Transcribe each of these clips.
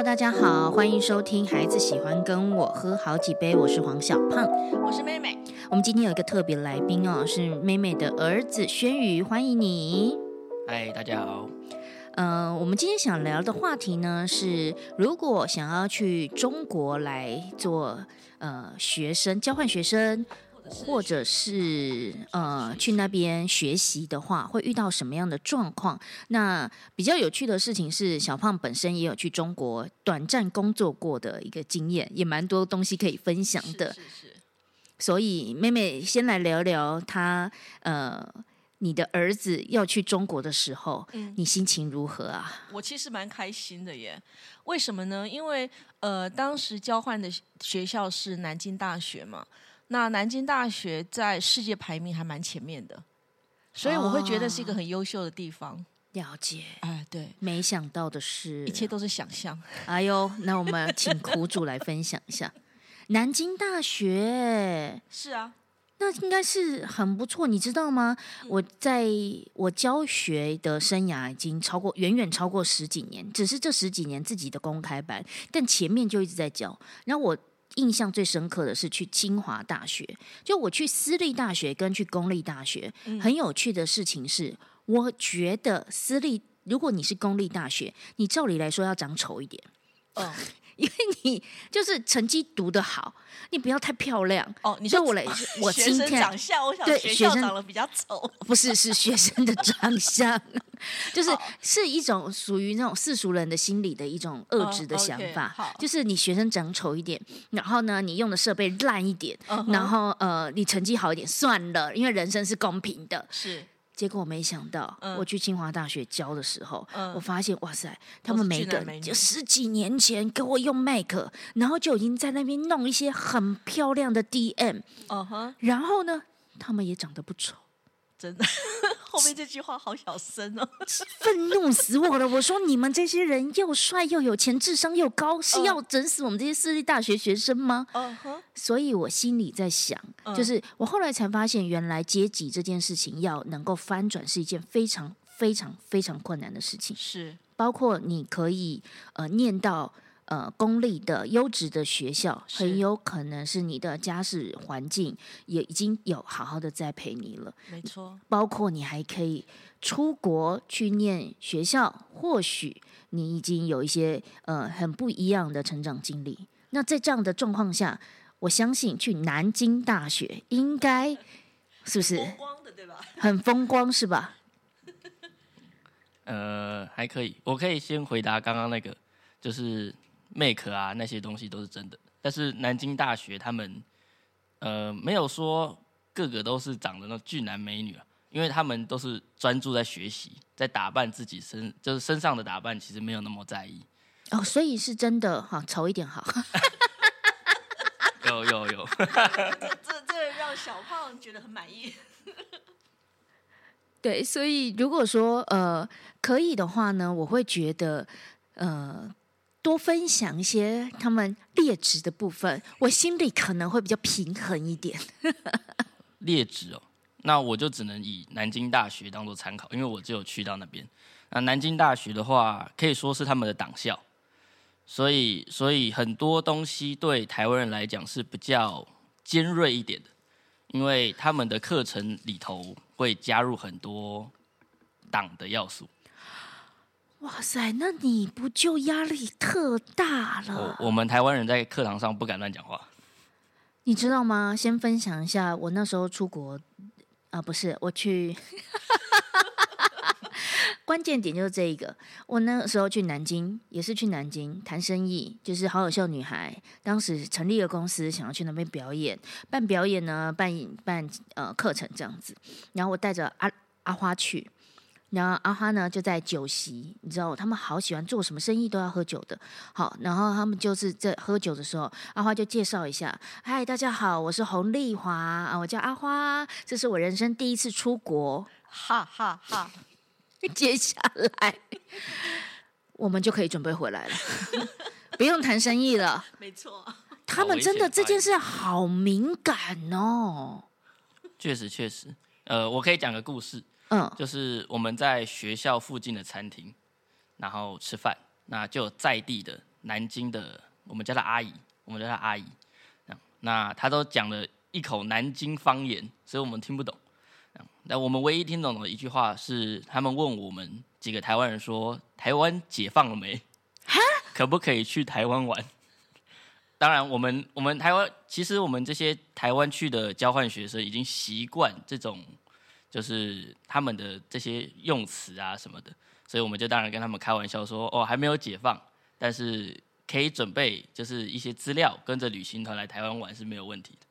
Hello，大家好，欢迎收听《孩子喜欢跟我喝好几杯》，我是黄小胖，我是妹妹。我们今天有一个特别来宾哦，是妹妹的儿子轩宇，欢迎你。嗨，大家好。嗯，我们今天想聊的话题呢是，如果想要去中国来做呃学生交换学生。或者是呃去那边学习的话，会遇到什么样的状况？那比较有趣的事情是，小胖本身也有去中国短暂工作过的一个经验，也蛮多东西可以分享的。是是。所以妹妹先来聊聊他呃，你的儿子要去中国的时候，嗯，你心情如何啊？我其实蛮开心的耶。为什么呢？因为呃，当时交换的学校是南京大学嘛。那南京大学在世界排名还蛮前面的，所以我会觉得是一个很优秀的地方。了解，哎，对，没想到的是，一切都是想象。哎呦，那我们请苦主来分享一下南京大学。是啊，那应该是很不错，你知道吗？我在我教学的生涯已经超过远远超过十几年，只是这十几年自己的公开班，但前面就一直在教。然后我。印象最深刻的是去清华大学，就我去私立大学跟去公立大学，很有趣的事情是，我觉得私立如果你是公立大学，你照理来说要长丑一点，嗯。因为你就是成绩读得好，你不要太漂亮哦。你说我来，我今天长相，我想对学生长得比较丑，不是是学生的长相，就是是一种属于那种世俗人的心理的一种恶质的想法。就是你学生长丑一点，然后呢，你用的设备烂一点，然后呃，你成绩好一点算了，因为人生是公平的。是。结果我没想到，我去清华大学教的时候，我发现哇塞，他们每个就十几年前给我用 Mac，然后就已经在那边弄一些很漂亮的 DM，哦哈，然后呢，他们也长得不丑。真的，后面这句话好小声哦，愤怒死我了！我说你们这些人又帅又有钱，智商又高，是要整死我们这些私立大学学生吗？嗯哼。所以我心里在想，就是我后来才发现，原来阶级这件事情要能够翻转，是一件非常非常非常困难的事情。是，包括你可以呃念到。呃，公立的优质的学校，很有可能是你的家世环境也已经有好好的栽培你了。没错，包括你还可以出国去念学校，或许你已经有一些呃很不一样的成长经历。那在这样的状况下，我相信去南京大学应该 是不是风光的，对吧？很风光是吧？呃，还可以，我可以先回答刚刚那个，就是。Make 啊，那些东西都是真的，但是南京大学他们，呃，没有说个个都是长得那俊男美女啊，因为他们都是专注在学习，在打扮自己身，就是身上的打扮其实没有那么在意。哦，所以是真的哈，丑一点好。有 有有。这这这让小胖觉得很满意。对，所以如果说呃可以的话呢，我会觉得呃。多分享一些他们劣质的部分，我心里可能会比较平衡一点。劣质哦，那我就只能以南京大学当做参考，因为我只有去到那边。那南京大学的话，可以说是他们的党校，所以所以很多东西对台湾人来讲是比较尖锐一点的，因为他们的课程里头会加入很多党的要素。哇塞，那你不就压力特大了？我我们台湾人在课堂上不敢乱讲话。你知道吗？先分享一下，我那时候出国啊，不是我去，关键点就是这一个。我那个时候去南京，也是去南京谈生意，就是好有笑女孩。当时成立了公司，想要去那边表演，办表演呢，办办呃课程这样子。然后我带着阿阿花去。然后阿花呢就在酒席，你知道他们好喜欢做什么生意都要喝酒的。好，然后他们就是在喝酒的时候，阿花就介绍一下：“嗨，大家好，我是洪丽华啊，我叫阿花，这是我人生第一次出国。”哈哈哈。接下来我们就可以准备回来了，不用谈生意了。没错，他们真的这件事好敏感哦。确实，确实。呃，我可以讲个故事。嗯，就是我们在学校附近的餐厅，然后吃饭，那就在地的南京的，我们叫她阿姨，我们叫她阿姨。那她都讲了一口南京方言，所以我们听不懂。这样那我们唯一听懂的一句话是，他们问我们几个台湾人说：“台湾解放了没？可不可以去台湾玩？”当然，我们我们台湾其实我们这些台湾去的交换学生已经习惯这种，就是他们的这些用词啊什么的，所以我们就当然跟他们开玩笑说：“哦，还没有解放，但是可以准备就是一些资料，跟着旅行团来台湾玩是没有问题的。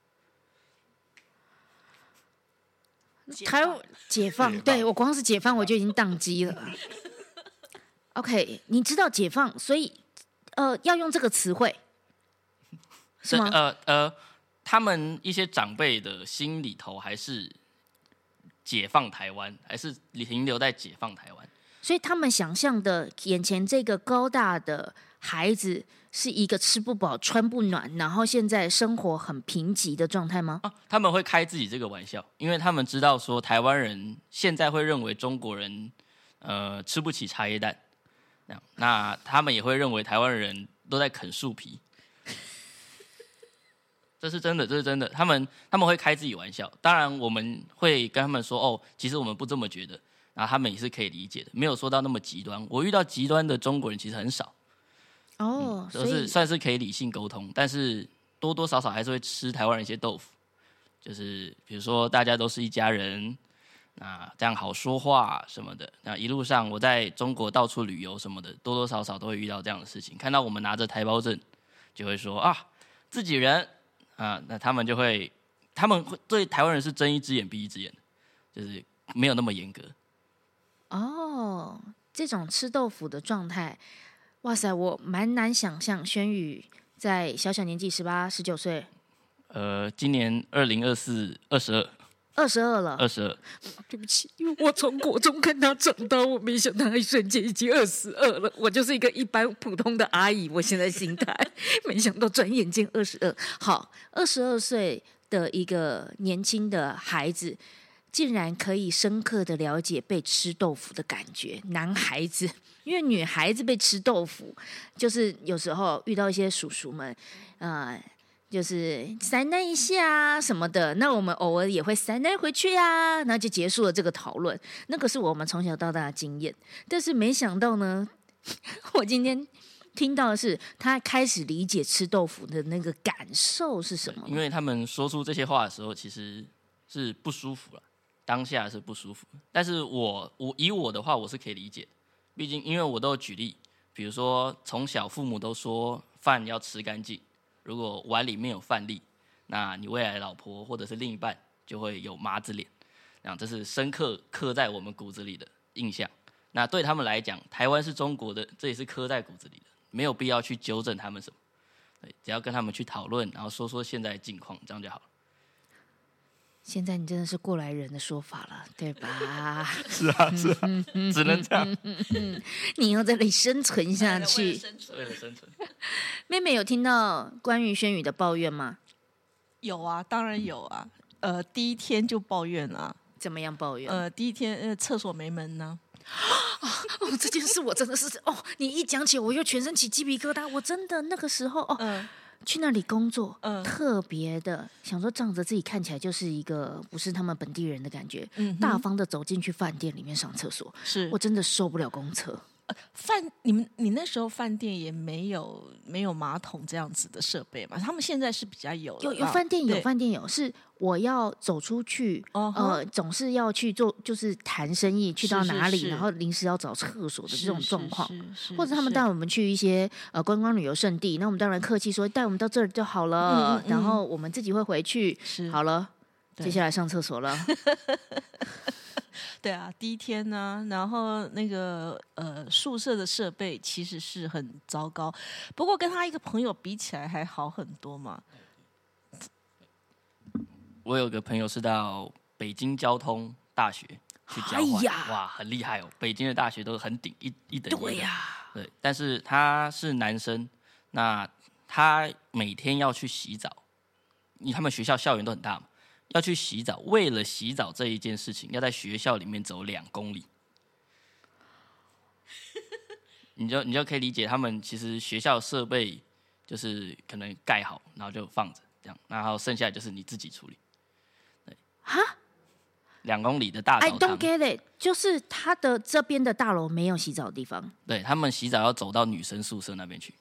台湾 解放，对我光是解放我就已经宕机了。OK，你知道解放，所以呃要用这个词汇是这吗？呃呃，他们一些长辈的心里头还是解放台湾，还是停留在解放台湾。所以他们想象的眼前这个高大的孩子是一个吃不饱穿不暖，然后现在生活很贫瘠的状态吗？啊，他们会开自己这个玩笑，因为他们知道说台湾人现在会认为中国人呃吃不起茶叶蛋，那那他们也会认为台湾人都在啃树皮，这是真的，这是真的。他们他们会开自己玩笑，当然我们会跟他们说哦，其实我们不这么觉得，然后他们也是可以理解的，没有说到那么极端。我遇到极端的中国人其实很少。哦，都所以是算是可以理性沟通，但是多多少少还是会吃台湾人一些豆腐，就是比如说大家都是一家人，那这样好说话什么的。那一路上我在中国到处旅游什么的，多多少少都会遇到这样的事情。看到我们拿着台胞证，就会说啊自己人啊，那他们就会他们会对台湾人是睁一只眼闭一只眼，就是没有那么严格。哦，这种吃豆腐的状态，哇塞，我蛮难想象轩宇在小小年纪十八、十九岁、呃，今年二零二四二十二二十二了。二十二，对不起，因为我从国中看他长大，我没想到他一瞬间已经二十二了。我就是一个一般普通的阿姨，我现在心态，没想到转眼间二十二。好，二十二岁的一个年轻的孩子，竟然可以深刻的了解被吃豆腐的感觉。男孩子，因为女孩子被吃豆腐，就是有时候遇到一些叔叔们，呃。就是塞奶一下啊什么的，那我们偶尔也会塞奶回去啊，然后就结束了这个讨论。那个是我们从小到大的经验，但是没想到呢，我今天听到的是他开始理解吃豆腐的那个感受是什么。因为他们说出这些话的时候，其实是不舒服了，当下是不舒服。但是我我以我的话，我是可以理解，毕竟因为我都有举例，比如说从小父母都说饭要吃干净，如果碗里面有饭粒，那你未来的老婆或者是另一半就会有麻子脸，然后这是深刻刻在我们骨子里的印象。那对他们来讲，台湾是中国的，这也是刻在骨子里的，没有必要去纠正他们什么。对，只要跟他们去讨论，然后说说现在的近况，这样就好了。现在你真的是过来人的说法了，对吧？是啊，是啊，只能这样。你要在这里生存下去。为了生存，妹妹有听到关于轩宇的抱怨吗？有啊，当然有啊。呃，第一天就抱怨啊，怎么样抱怨？呃，第一天呃厕所没门呢，哦，这件事我真的是哦，你一讲起我又全身起鸡皮疙瘩。我真的那个时候哦，嗯去那里工作，嗯。特别的想说仗着自己看起来就是一个不是他们本地人的感觉，嗯大方的走进去饭店里面上厕所，是。我真的受不了公厕。饭，你们你那时候饭店也没有没有马桶这样子的设备嘛？他们现在是比较有了有有饭店有饭店有，是我要走出去，哦哈呃，总是要去做，就是谈生意，去到哪里，是然后临时要找厕所的这种状况。或者他们带我们去一些呃观光旅游胜地，那我们当然客气说带我们到这儿就好了，嗯嗯然后我们自己会回去。好了，接下来上厕所了。对啊，第一天呢，然后那个呃宿舍的设备其实是很糟糕，不过跟他一个朋友比起来还好很多嘛。我有个朋友是到北京交通大学去交换，哇，很厉害哦！北京的大学都很顶一一等一的。对呀、对，但是他是男生，那他每天要去洗澡，因为他们学校校园都很大嘛，要去洗澡。为了洗澡这一件事情，要在学校里面走两公里。你就你就可以理解他们其实学校设备就是可能盖好，然后就放着这样，然后剩下就是你自己处理。对，哈两公里的大，I don't，get it，就是他的这边的大楼没有洗澡的地方，对他们洗澡要走到女生宿舍那边去。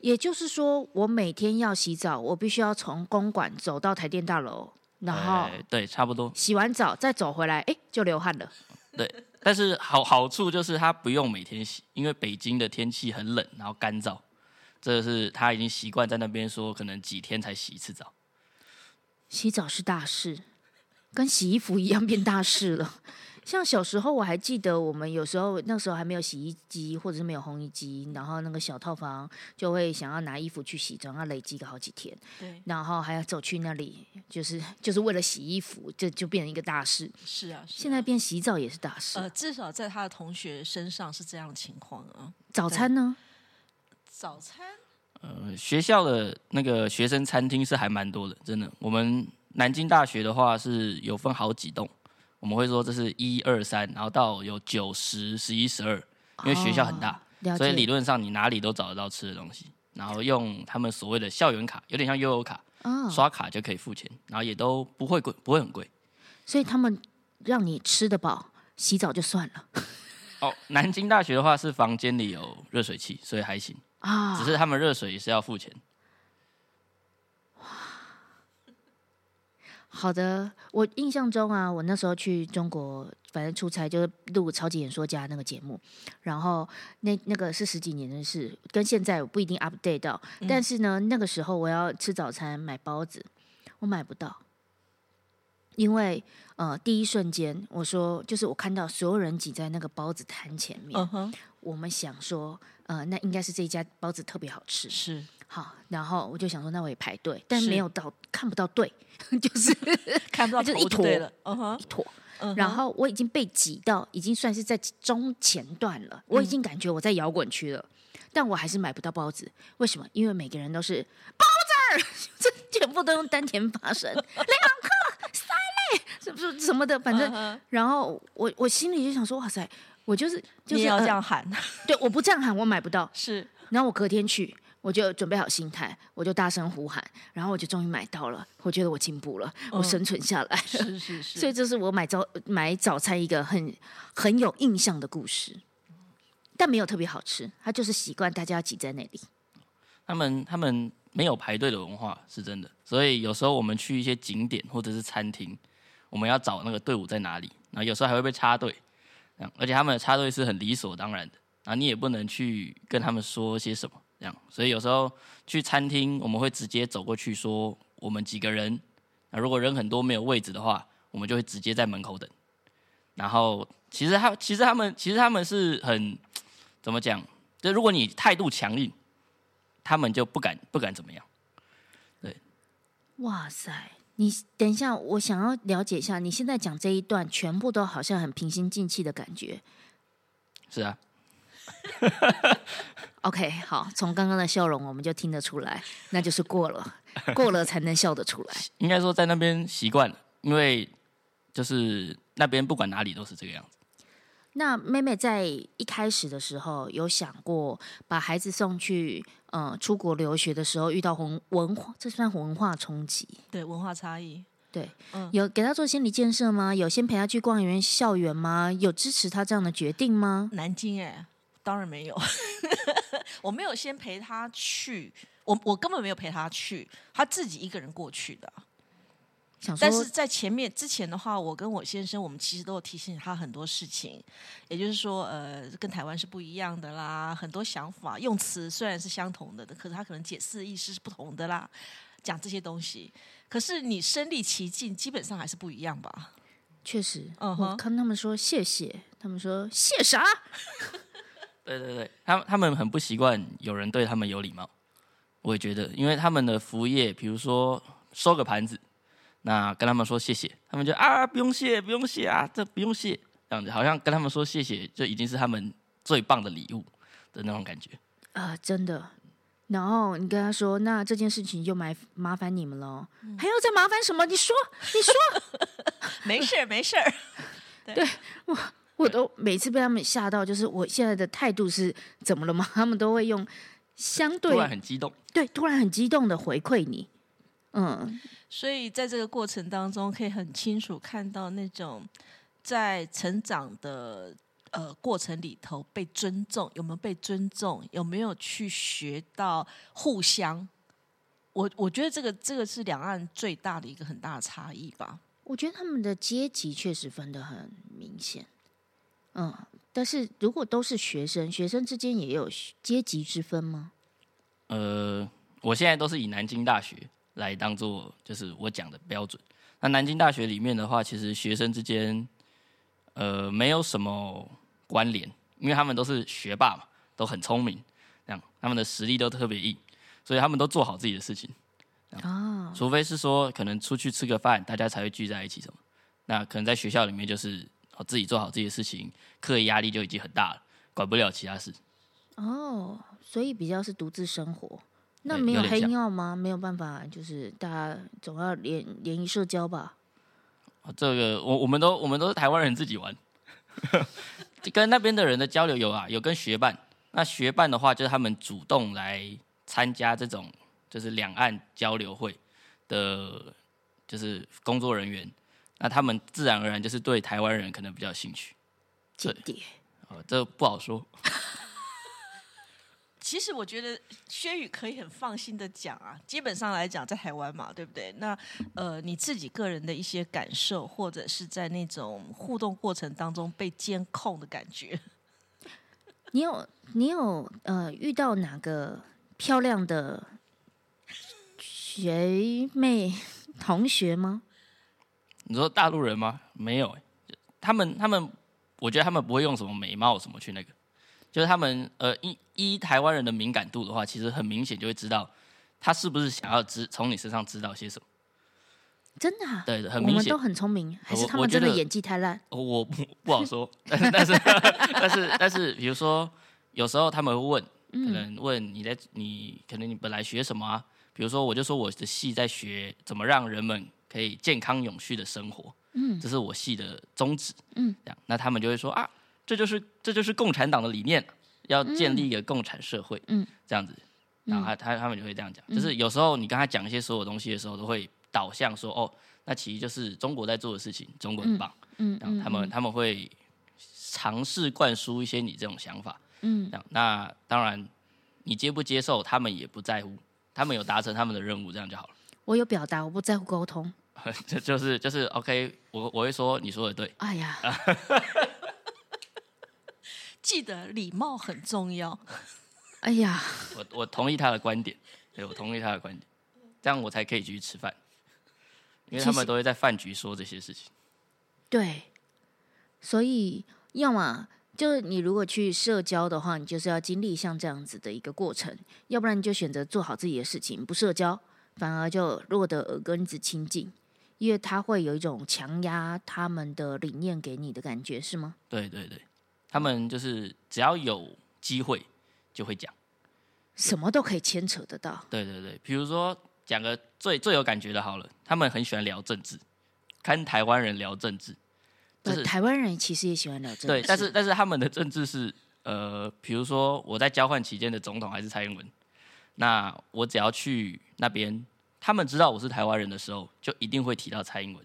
也就是说，我每天要洗澡，我必须要从公馆走到台电大楼，然后呃对，差不多。洗完澡再走回来，哎，就流汗了。对，但是好好处就是它不用每天洗，因为北京的天气很冷，然后干燥，这是他已经习惯在那边说可能几天才洗一次澡。洗澡是大事，跟洗衣服一样变大事了。像小时候我还记得，我们有时候那时候还没有洗衣机，或者是没有烘衣机，然后那个小套房就会想要拿衣服去洗总，要累积个好几天，对，然后还要走去那里，就是就是为了洗衣服，这就变成一个大事。是啊，是啊现在变洗澡也是大事。呃，至少在他的同学身上是这样的情况啊。早餐呢？早餐呃，学校的那个学生餐厅是还蛮多的，真的。我们南京大学的话是有分好几栋，我们会说这是一二三，然后到有九十、十一、十二，因为学校很大，哦所以理解。论上你哪里都找得到吃的东西。然后用他们所谓的校园卡，有点像悠游卡，嗯，刷卡就可以付钱，然后也都不会贵，不会很贵。所以他们让你吃得饱，洗澡就算了 哦，南京大学的话是房间里有热水器，所以还行，啊。只是他们热水也是要付钱。好的，我印象中啊，我那时候去中国，反正出差就是录《超级演说家》那个节目，然后那那个是十几年的事，跟现在我不一定 update 到，但是呢，那个时候我要吃早餐买包子，我买不到，因为呃，第一瞬间我说，就是我看到所有人挤在那个包子摊前面，我们想说，呃，那应该是这一家包子特别好吃，是好，然后我就想说，那我也排队，但是没有到，看不到队，就是 看不到就是一坨。嗯哼一，坨。然后我已经被挤到，已经算是在中前段了，我已经感觉我在摇滚区了，但我还是买不到包子。为什么？因为每个人都是包子儿，这全部都用丹田发声，两颗三类，什么什么的，反正，然后我我心里就想说，哇塞，我就是就是要呃这样喊，对，我不这样喊我买不到，是然后我隔天去，我就准备好心态，我就大声呼喊，然后我就终于买到了。我觉得我进步了，我嗯生存下来了。是是是，所以这是我买早买早餐一个很很有印象的故事，但没有特别好吃，它就是习惯大家要挤在那里。他们他们没有排队的文化是真的，所以有时候我们去一些景点或者是餐厅，我们要找那个队伍在哪里，然后有时候还会被插队，而且他们的插队是很理所当然的，然后你也不能去跟他们说些什么，这样，所以有时候去餐厅我们会直接走过去说我们几个人，那如果人很多没有位置的话，我们就会直接在门口等，然后其实他其实他们其实他们是很怎么讲，就如果你态度强硬。他们就不敢不敢怎么样。对哇塞！你等一下，我想要了解一下，你现在讲这一段，全部都好像很平心静气的感觉。是啊，OK，好，从刚刚的笑容我们就听得出来，那就是过了，过了才能笑得出来。应该说在那边习惯了，因为就是那边不管哪里都是这个样子。那妹妹在一开始的时候有想过把孩子送去呃出国留学的时候遇到文文化，这算文化冲击，对文化差异，对，嗯有给他做心理建设吗？有先陪他去逛园校园吗？有支持他这样的决定吗？南京哎、当然没有，我没有先陪他去，我我根本没有陪他去，他自己一个人过去的。想但是在前面之前的话，我跟我先生，我们其实都有提醒他很多事情，也就是说，呃，跟台湾是不一样的啦，很多想法用词虽然是相同的，可是他可能解释的意思是不同的啦，讲这些东西，可是你身历其境，基本上还是不一样吧？确实，我嗯哼看他们说谢谢，他们说谢啥？对对对，他们他们很不习惯有人对他们有礼貌。我也觉得，因为他们的服务业，比如说收个盘子，那跟他们说谢谢，他们就啊不用谢不用谢啊，这不用谢，这样子好像跟他们说谢谢就已经是他们最棒的礼物的那种感觉。啊、真的。然后你跟他说，那这件事情就麻麻烦你们了，还要再麻烦什么？你说，你说，没事儿，没事 儿。我我都每次被他们吓到，就是我现在的态度是怎么了吗？他们都会用相对突然对很激动。对突然很激动的回馈你，嗯，所以在这个过程当中，可以很清楚看到那种在成长的呃过程里头被尊重，有没有被尊重，有没有去学到互相。我我觉得这个这个是两岸最大的一个很大的差异吧。我觉得他们的阶级确实分得很明显，嗯，但是如果都是学生，学生之间也有阶级之分吗？呃，我现在都是以南京大学来当做就是我讲的标准。那南京大学里面的话，其实学生之间呃没有什么关联，因为他们都是学霸嘛，都很聪明，这样他们的实力都特别硬，所以他们都做好自己的事情。哦，除非是说可能出去吃个饭，大家才会聚在一起什么。那可能在学校里面就是哦自己做好自己的事情，课业压力就已经很大了，管不了其他事。哦，所以比较是独自生活。那对没有黑尿吗？没有办法，就是大家总要联联谊社交吧？哦这个我我们都我们都是台湾人自己玩，跟那边的人的交流有啊，有跟学伴。那学伴的话，就是他们主动来参加这种就是两岸交流会的，就是工作人员。那他们自然而然就是对台湾人可能比较有兴趣。间谍哦，这不好说。其实我觉得轩宇可以很放心的讲啊，基本上来讲，在台湾嘛，对不对？那呃，你自己个人的一些感受，或者是在那种互动过程当中被监控的感觉，你有你有呃遇到哪个漂亮的学妹同学吗？你说大陆人吗？没有欸、他们他们，我觉得他们不会用什么美貌什么去那个，就是他们呃依依台湾人的敏感度的话，其实很明显就会知道他是不是想要知从你身上知道些什么。真的、啊，对，很明显我们都。很聪明，还是他们真的演技太烂？哦我不不好说，但是但是但是但是，比如说有时候他们会问，可能问你在你可能你本来学什么啊？比如说我就说我的戏在学怎么让人们可以健康永续的生活，嗯，这是我系的宗旨，嗯，这样。那他们就会说啊，这就是这就是共产党的理念，要建立一个共产社会，嗯，这样子，然后他他他们就会这样讲，就是有时候你跟他讲一些所有东西的时候，都会导向说哦，那其实就是中国在做的事情，中国很棒。嗯。然后他们他们会尝试灌输一些你这种想法，嗯。这样。那当然你接不接受，他们也不在乎，他们有达成他们的任务，这样就好了。我有表达，我不在乎沟通。这就是就是 OK，我我会说你说的对，哎呀 记得礼貌很重要。哎呀，我我同意他的观点，对我同意他的观点，这样我才可以继续吃饭，因为他们都会在饭局说这些事情。对，所以要么就是你如果去社交的话，你就是要经历像这样子的一个过程，要不然你就选择做好自己的事情，不社交，反而就落得耳根子清净，因为他会有一种强压他们的理念给你的感觉，是吗？对对对，他们就是只要有机会就会讲。什么都可以牵扯得到，对对对，比如说讲个最最有感觉的，好了，他们很喜欢聊政治，跟台湾人聊政治，就是呃台湾人其实也喜欢聊政治，对，但是但是他们的政治是呃，比如说我在交换期间的总统还是蔡英文，那我只要去那边，他们知道我是台湾人的时候，就一定会提到蔡英文。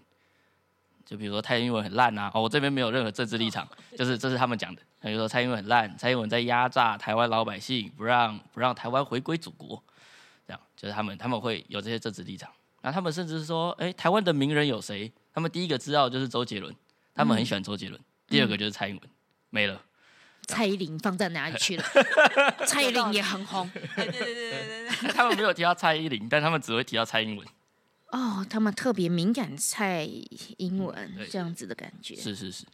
就比如说蔡英文很烂啊，哦，我这边没有任何政治立场，就是这是他们讲的。比如说蔡英文很烂，蔡英文在压榨台湾老百姓，不让不让台湾回归祖国，这样就是他们他们会有这些政治立场。然后他们甚至是说，哎，台湾的名人有谁？他们第一个知道就是周杰伦，他们很喜欢周杰伦。第二个就是蔡英文，没了。蔡依林放在哪里去了？蔡依林也很红对对对对对对，他们没有提到蔡依林，但他们只会提到蔡英文。哦，他们特别敏感蔡英文这样子的感觉。是是是，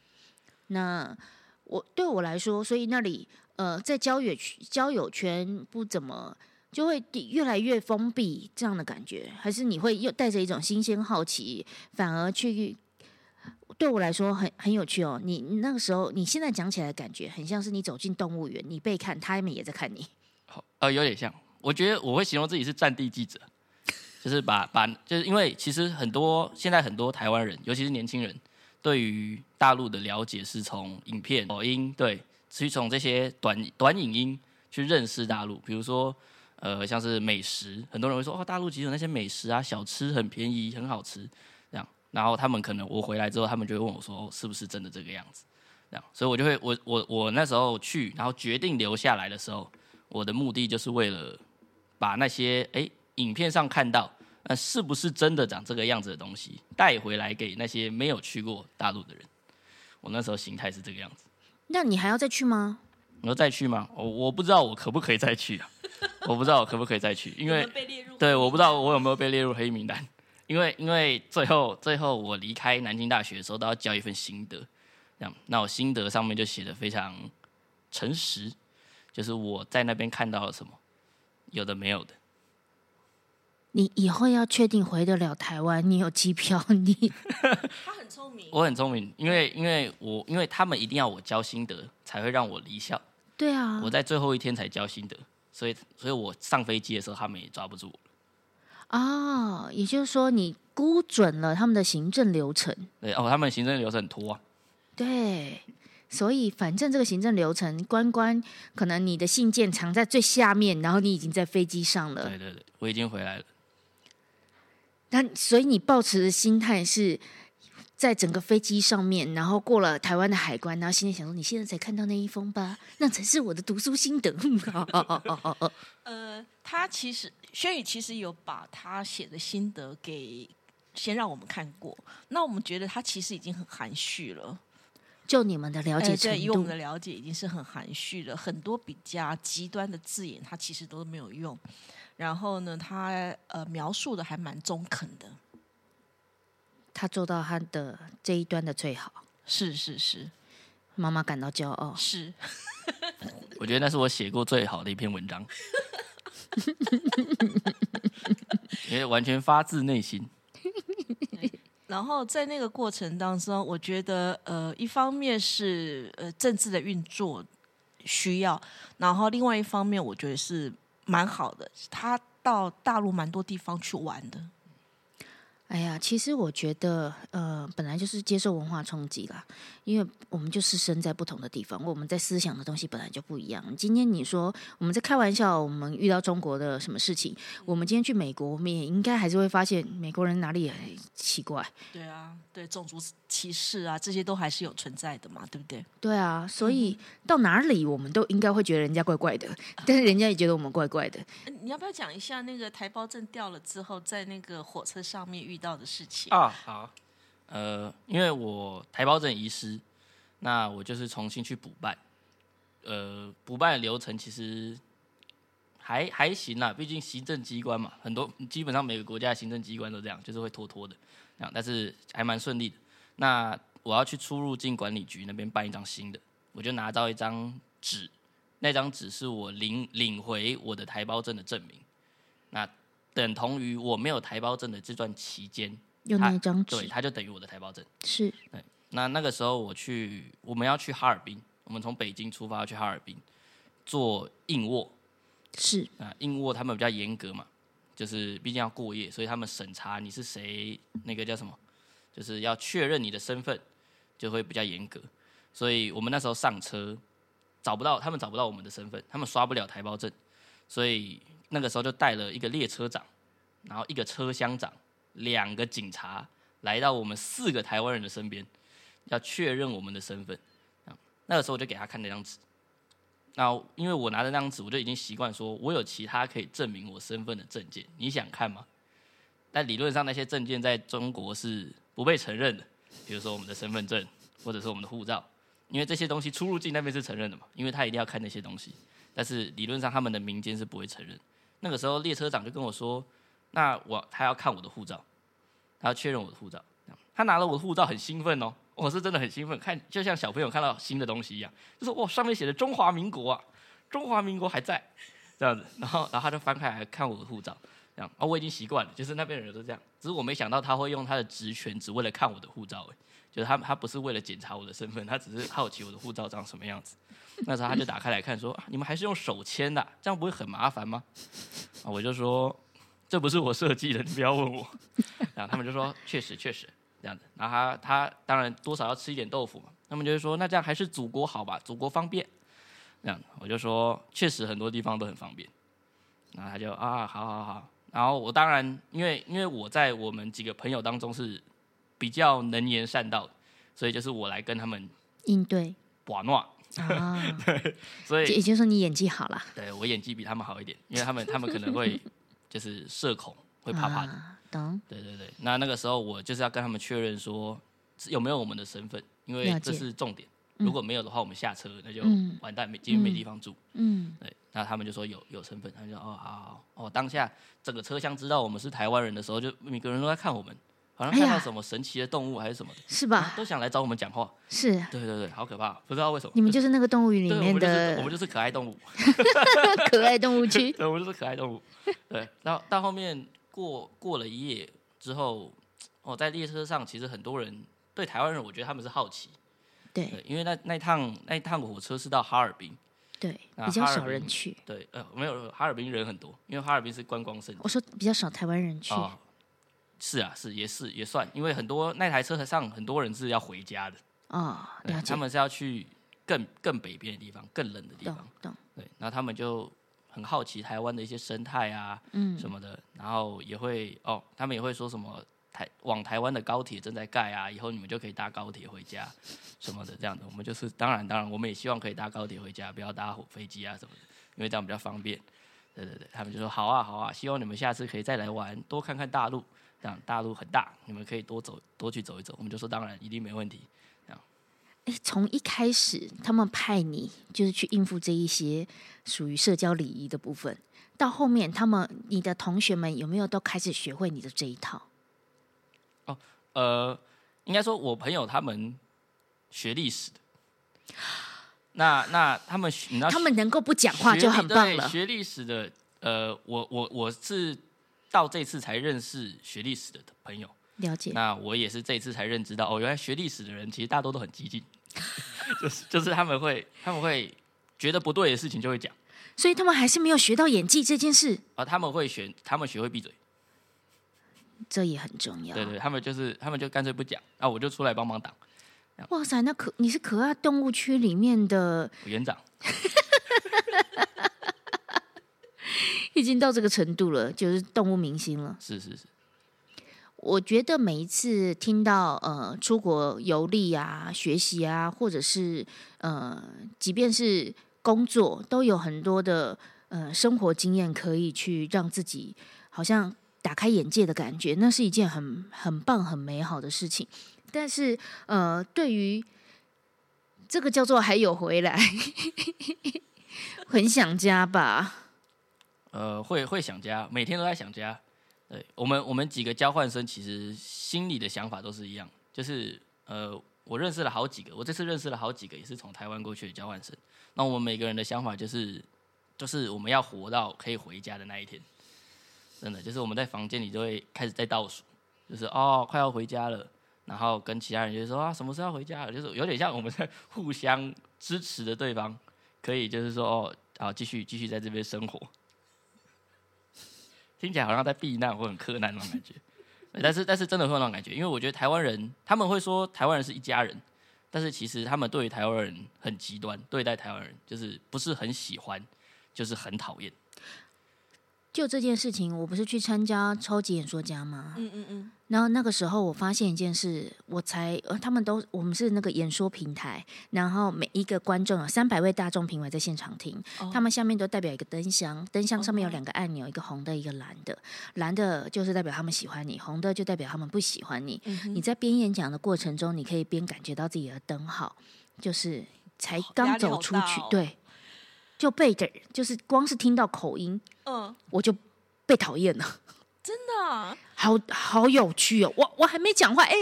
那我对我来说，所以那里呃，在交友圈交友圈不怎么就会越来越封闭这样的感觉，还是你会又带着一种新鲜好奇，反而去对我来说很很有趣哦。你那个时候，你现在讲起来的感觉，很像是你走进动物园，你被看，他们也在看你。好呃，有点像。我觉得我会形容自己是战地记者，就是把把，就是因为其实很多现在很多台湾人，尤其是年轻人，对于大陆的了解是从影片、抖音，对，去从这些短短影音去认识大陆。比如说，呃，像是美食，很多人会说，哦，大陆其实有那些美食啊，小吃很便宜，很好吃，然后他们可能我回来之后，他们就会问我说，哦，是不是真的这个样子？这样，所以我就会，我我我那时候去，然后决定留下来的时候，我的目的就是为了把那些哎影片上看到。那是不是真的长这个样子的东西带回来给那些没有去过大陆的人？我那时候心态是这个样子。那你还要再去吗？你要再去吗？我我不知道我可不可以再去啊？我不知道我可不可以再去，因为对我不知道我有没有被列入黑名单。因为因为最后最后我离开南京大学的时候都要交一份心得，这样那我心得上面就写的非常诚实，就是我在那边看到了什么，有的没有的。你以后要确定回得了台湾，你有机票，你 他很聪明，我很聪明，因为因为我因为他们一定要我交心得才会让我离校，对啊，我在最后一天才交心得，所以所以我上飞机的时候他们也抓不住我。哦，也就是说你估准了他们的行政流程，对哦，他们行政流程很拖啊，对，所以反正这个行政流程关关，可能你的信件藏在最下面，然后你已经在飞机上了，对对对，我已经回来了。那所以你抱持的心态是在整个飞机上面，然后过了台湾的海关，然后心里想说：“你现在才看到那一封吧？那才是我的读书心得。”呃，他其实轩宇其实有把他写的心得给先让我们看过，那我们觉得他其实已经很含蓄了。就你们的了解程度，以我们的了解已经是很含蓄了，很多比较极端的字眼，他其实都没有用。然后呢，他呃描述的还蛮中肯的，他做到他的这一端的最好，是是是，妈妈感到骄傲，是，我觉得那是我写过最好的一篇文章，因为完全发自内心。然后在那个过程当中，我觉得呃，一方面是呃政治的运作需要，然后另外一方面，我觉得是。蛮好的，他到大陆蛮多地方去玩的。哎呀，其实我觉得，呃，本来就是接受文化冲击啦，因为我们就是生在不同的地方，我们在思想的东西本来就不一样。今天你说我们在开玩笑，我们遇到中国的什么事情，我们今天去美国，我们也应该还是会发现美国人哪里也奇怪。对啊，对种族歧视啊，这些都还是有存在的嘛，对不对？对啊，所以到哪里我们都应该会觉得人家怪怪的，但是人家也觉得我们怪怪的。你要不要讲一下那个台胞证掉了之后，在那个火车上面遇？到的事情啊，好，呃，因为我台胞证遗失，那我就是重新去补办，呃，补办的流程其实还还行啦，毕竟行政机关嘛，很多基本上每个国家的行政机关都这样，就是会拖拖的，样，但是还蛮顺利的。那我要去出入境管理局那边办一张新的，我就拿到一张纸，那张纸是我领领回我的台胞证的证明，那。等同于我没有台胞证的这段期间，有那张纸，对，它就等于我的台胞证。是，对。那那个时候我去，我们要去哈尔滨，我们从北京出发去哈尔滨做硬卧。是啊，硬卧他们比较严格嘛，就是毕竟要过夜，所以他们审查你是谁，那个叫什么，就是要确认你的身份，就会比较严格。所以我们那时候上车找不到，他们找不到我们的身份，他们刷不了台胞证，所以。那个时候就带了一个列车长，然后一个车厢长，两个警察来到我们四个台湾人的身边，要确认我们的身份。那个时候我就给他看那张纸。那因为我拿着那张纸，我就已经习惯说，我有其他可以证明我身份的证件，你想看吗？但理论上那些证件在中国是不被承认的，比如说我们的身份证或者是我们的护照，因为这些东西出入境那边是承认的嘛，因为他一定要看那些东西。但是理论上他们的民间是不会承认。那个时候列车长就跟我说：“那我他要看我的护照，他要确认我的护照。他拿了我的护照很兴奋哦，我是真的很兴奋，看就像小朋友看到新的东西一样，就说哇上面写的中华民国啊，中华民国还在这样子。然后然后他就翻开来看我的护照，这样啊我已经习惯了，就是那边的人都这样。只是我没想到他会用他的职权只为了看我的护照，就是他他不是为了检查我的身份，他只是好奇我的护照长什么样子。”那时候他就打开来看，说：“啊你们还是用手签的，这样不会很麻烦吗？”啊，我就说：“这不是我设计的，你不要问我。”然后他们就说：“确实，确实。”这样子。然后他他当然多少要吃一点豆腐嘛，他们就会说那这样还是祖国好吧，祖国方便。这样我就说确实很多地方都很方便。然后他就啊好好好，然后我当然因为因为我在我们几个朋友当中是比较能言善道的，所以就是我来跟他们应对把诺，啊，对所以也就是说你演技好了，对我演技比他们好一点，因为他们他们可能会 就是社恐，会怕怕的。啊懂？对对对，那那个时候我就是要跟他们确认说有没有我们的身份，因为这是重点。嗯如果没有的话，我们下车那就嗯完蛋，没今天没地方住。嗯，对，那他们就说有有身份，他们就说哦好好好哦，当下整个车厢知道我们是台湾人的时候，就每个人都在看我们，好像看到什么神奇的动物还是什么的，是吧？都想来找我们讲话。是，对对对，好可怕，不知道为什么。你们就是那个动物园里面的我们就是可爱动物。可爱动物区。对，我们就是可爱动物。对，然后到后面过过了一夜之后，哦，在列车上，其实很多人对台湾人，我觉得他们是好奇，对对，因为那那趟那一趟火车是到哈尔滨，对，比较少人去。对，呃，没有哈尔滨人很多，因为哈尔滨是观光胜地。我说比较少台湾人去。哦，是啊，是也是也算，因为很多那台车上很多人是要回家的，哦，了解他，们是要去更更北边的地方，更冷的地方。懂。对，然后他们就很好奇台湾的一些生态啊，嗯什么的，然后也会哦，他们也会说什么台往台湾的高铁正在盖啊，以后你们就可以搭高铁回家什么的，这样的。我们就是当然当然，我们也希望可以搭高铁回家，不要搭火飞机啊什么的，因为这样比较方便。对对对，他们就说好啊好啊，希望你们下次可以再来玩，多看看大陆，这样大陆很大，你们可以多走多去走一走。我们就说当然一定没问题。这样哎，从一开始他们派你就是去应付这一些属于社交礼仪的部分，到后面他们你的同学们有没有都开始学会你的这一套？哦呃，应该说，我朋友他们学历史的，那那他们你知道他们能够不讲话就很棒了。学历史的，呃，我我我是到这次才认识学历史的朋友，了解，那我也是这一次才认知到，哦，原来学历史的人其实大多都很激进，就是就是他们会他们会觉得不对的事情就会讲，所以他们还是没有学到演技这件事，啊，他们会选，他们学会闭嘴，这也很重要。对对，他们就是他们就干脆不讲，啊，我就出来帮忙挡，哇塞，那可你是可爱动物区里面的，我园长，已经到这个程度了，就是动物明星了。是是是，我觉得每一次听到呃出国游历啊、学习啊，或者是呃，即便是工作，都有很多的呃生活经验可以去让自己好像打开眼界的感觉，那是一件很很棒、很美好的事情。但是呃，对于这个叫做还有回来，很想家吧？呃，会会想家，每天都在想家。对我们，我们几个交换生其实心里的想法都是一样，就是呃，我认识了好几个，我这次认识了好几个也是从台湾过去的交换生。那我们每个人的想法就是，就是我们要活到可以回家的那一天。真的，就是我们在房间里就会开始在倒数，就是哦，快要回家了。然后跟其他人就说啊，什么时候要回家了？就是有点像我们在互相支持的对方，可以就是说哦，好，继续继续在这边生活。听起来好像在避难或很柯南那种感觉，但是但是真的会有那种感觉，因为我觉得台湾人他们会说台湾人是一家人，但是其实他们对于台湾人很极端，对待台湾人就是不是很喜欢，就是很讨厌。就这件事情，我不是去参加超级演说家吗？嗯嗯嗯，然后那个时候我发现一件事，我才呃，他们都我们是那个演说平台，然后每一个观众有三百位大众评委在现场听，哦。他们下面都代表一个灯箱，灯箱上面有哦两个按钮，一个红的，一个蓝的，蓝的就是代表他们喜欢你，红的就代表他们不喜欢你。你在边演讲的过程中，你可以边感觉到自己的灯号，就是才压刚走出去，对，就被的，就是光是听到口音，嗯，我就被讨厌了。真的啊、好好有趣哦！我我还没讲话，哎、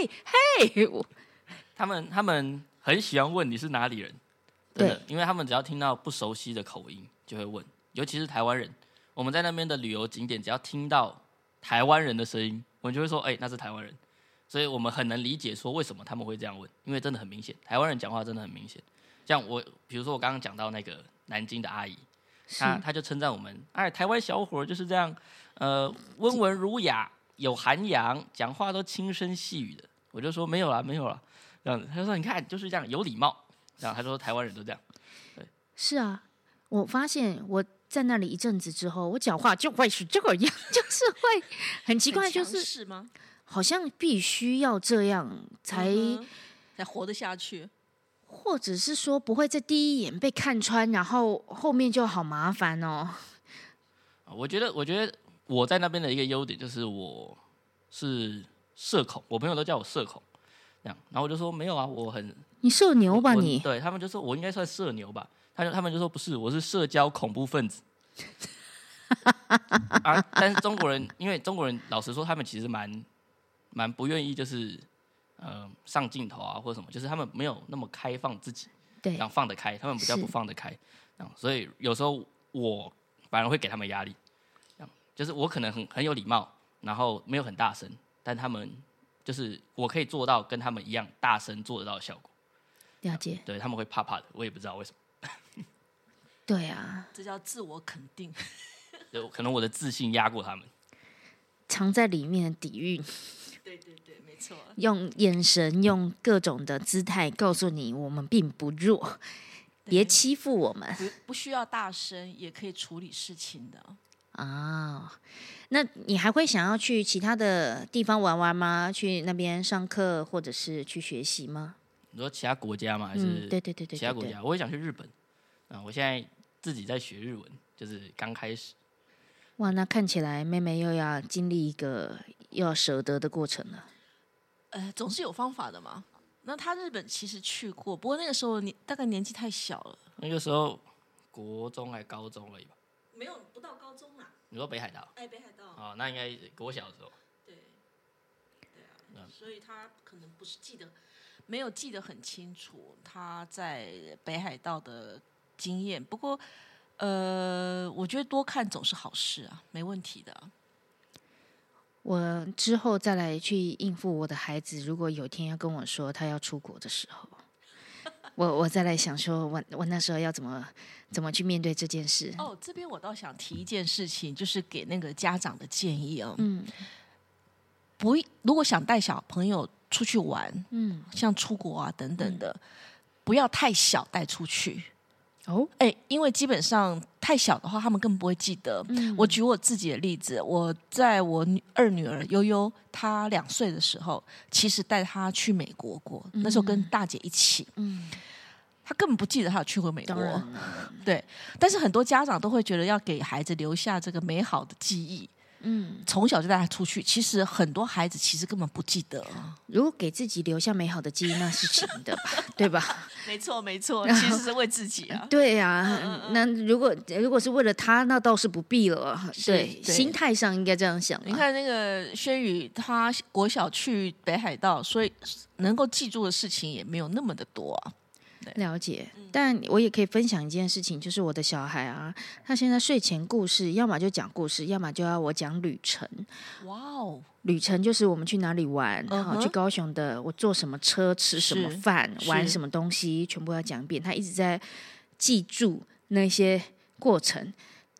嘿，我他们他们很喜欢问你是哪里人，真的，因为他们只要听到不熟悉的口音就会问，尤其是台湾人。我们在那边的旅游景点，只要听到台湾人的声音，我们就会说，哎、那是台湾人。所以我们很能理解说为什么他们会这样问，因为真的很明显，台湾人讲话真的很明显。像我，比如说我刚刚讲到那个南京的阿姨，是他他就称赞我们，哎，台湾小伙就是这样，呃，温文儒雅，有涵养，讲话都轻声细语的。我我就说没有啦，没有啦，这样子。他说你看就是这样，有礼貌。这样他说台湾人都这样。对是啊，我发现我在那里一阵子之后，我讲话就会是这个样，就是会很奇怪，就很是吗？好像必须要这样才，嗯才活得下去。或者是说不会在第一眼被看穿，然后后面就好麻烦哦。啊我觉得，我觉得我在那边的一个优点就是我是社恐，我朋友都叫我社恐，这样，然后我就说没有啊，我很你社牛吧你？对他们就说我应该算社牛吧，他就他们就说不是，我是社交恐怖分子。啊，但是中国人，因为中国人老实说，他们其实蛮蛮不愿意，就是呃上镜头啊或者什么，就是他们没有那么开放自己，对。然后放得开，他们比较不放得开，这样，所以有时候我反而会给他们压力，这样，就是我可能很很有礼貌，然后没有很大声，但他们就是我可以做到跟他们一样大声做得到的效果，了解，对他们会怕怕的，我也不知道为什么，对啊，这叫自我肯定。对，可能我的自信压过他们。藏在里面的底蕴，对对对，没错。用眼神，用各种的姿态告诉你，我们并不弱，别欺负我们不不需要大声也可以处理事情的。啊。那你还会想要去其他的地方玩玩吗？去那边上课，或者是去学习吗？你说其他国家吗？还嗯，是对对对对对对。其他国家？我也想去日本啊！我现在自己在学日文，就是刚开始。哇，那看起来妹妹又要经历一个又要舍得的过程了。呃，总是有方法的嘛。那他日本其实去过，不过那个时候你大概年纪太小了，那个时候国中还高中而已吧？没有不到高中啊。你说北海道哎，北海道，哦？那应该国小的时候。对，对啊嗯，所以他可能不是记得，没有记得很清楚他在北海道的经验。不过，呃，我觉得多看总是好事啊，没问题的啊。我之后再来去应付我的孩子，如果有一天要跟我说他要出国的时候，我我再来想说我我那时候要怎么怎么去面对这件事。哦，这边我倒想提一件事情，就是给那个家长的建议哦。嗯不，如果想带小朋友出去玩，嗯，像出国啊等等的，不要太小带出去。哦，哎，因为基本上太小的话，他们根本不会记得。嗯。我举我自己的例子，我在我女二女儿悠悠她两岁的时候，其实带她去美国过，那时候跟大姐一起，嗯，她根本不记得她有去过美国。对，但是很多家长都会觉得要给孩子留下这个美好的记忆，嗯，从小就带他出去。其实很多孩子其实根本不记得。如果给自己留下美好的记忆，那是行的吧，对吧？没错，没错，其实是为自己啊。对呀、嗯那如果如果是为了他，那倒是不必了。对，对心态上应该这样想啊。你看那个轩宇，他国小去北海道，所以能够记住的事情也没有那么的多啊。了解，嗯但我也可以分享一件事情，就是我的小孩啊，他现在睡前故事，要么就讲故事，要么就要我讲旅程。哇哦，旅程就是我们去哪里玩，去高雄的，我坐什么车，吃什么饭，玩什么东西，全部要讲一遍。他一直在记住那些过程。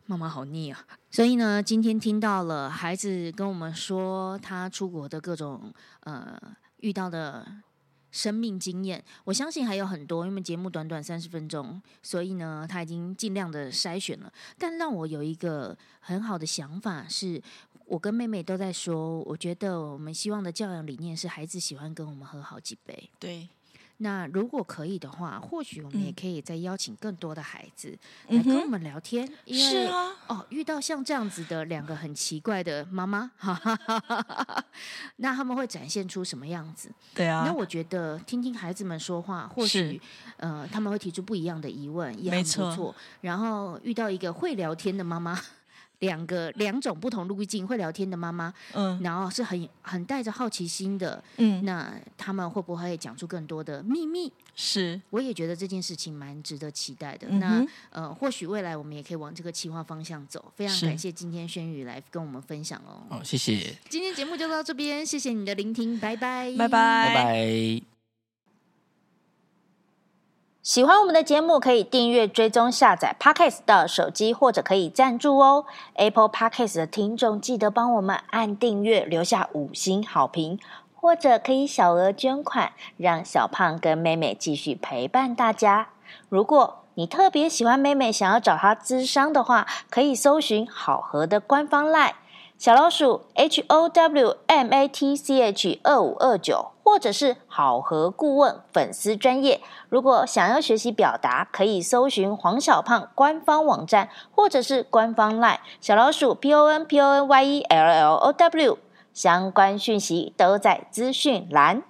妈妈好腻啊！所以呢，今天听到了孩子跟我们说他出国的各种呃遇到的生命经验，我相信还有很多，因为节目短短三十分钟，所以呢，他已经尽量的筛选了。但让我有一个很好的想法是，我跟妹妹都在说，我觉得我们希望的教养理念是孩子喜欢跟我们喝好几杯。对，那如果可以的话，或许我们也嗯可以再邀请更多的孩子来跟我们聊天，因为是啊，哦，遇到像这样子的两个很奇怪的妈妈，哈哈哈哈哈，那他们会展现出什么样子？对啊那我觉得听听孩子们说话，或许呃他们会提出不一样的疑问，也很不错。然后遇到一个会聊天的妈妈，两个两种不同路径会聊天的妈妈，嗯然后是很很带着好奇心的，嗯，那他们会不会讲出更多的秘密？是，我也觉得这件事情蛮值得期待的。那呃，或许未来我们也可以往这个企划方向走。非常感谢今天轩宇来跟我们分享哦。哦，谢谢，今天节目就到这边，谢谢你的聆听，拜拜，拜拜，拜拜。喜欢我们的节目，可以订阅、追踪、下载 Podcast 到手机，或者可以赞助哦。Apple Podcast 的听众记得帮我们按订阅，留下五星好评，或者可以小额捐款，让小胖跟妹妹继续陪伴大家。如果你特别喜欢妹妹，想要找她咨商的话，可以搜寻好合的官方 LINE 小老鼠 H O W M A T C H 二五二九，或者是好和顾问粉丝专业。如果想要学习表达，可以搜寻黄小胖官方网站，或者是官方 LINE 小老鼠 P O N P O N Y E L L O W。相关讯息都在资讯栏。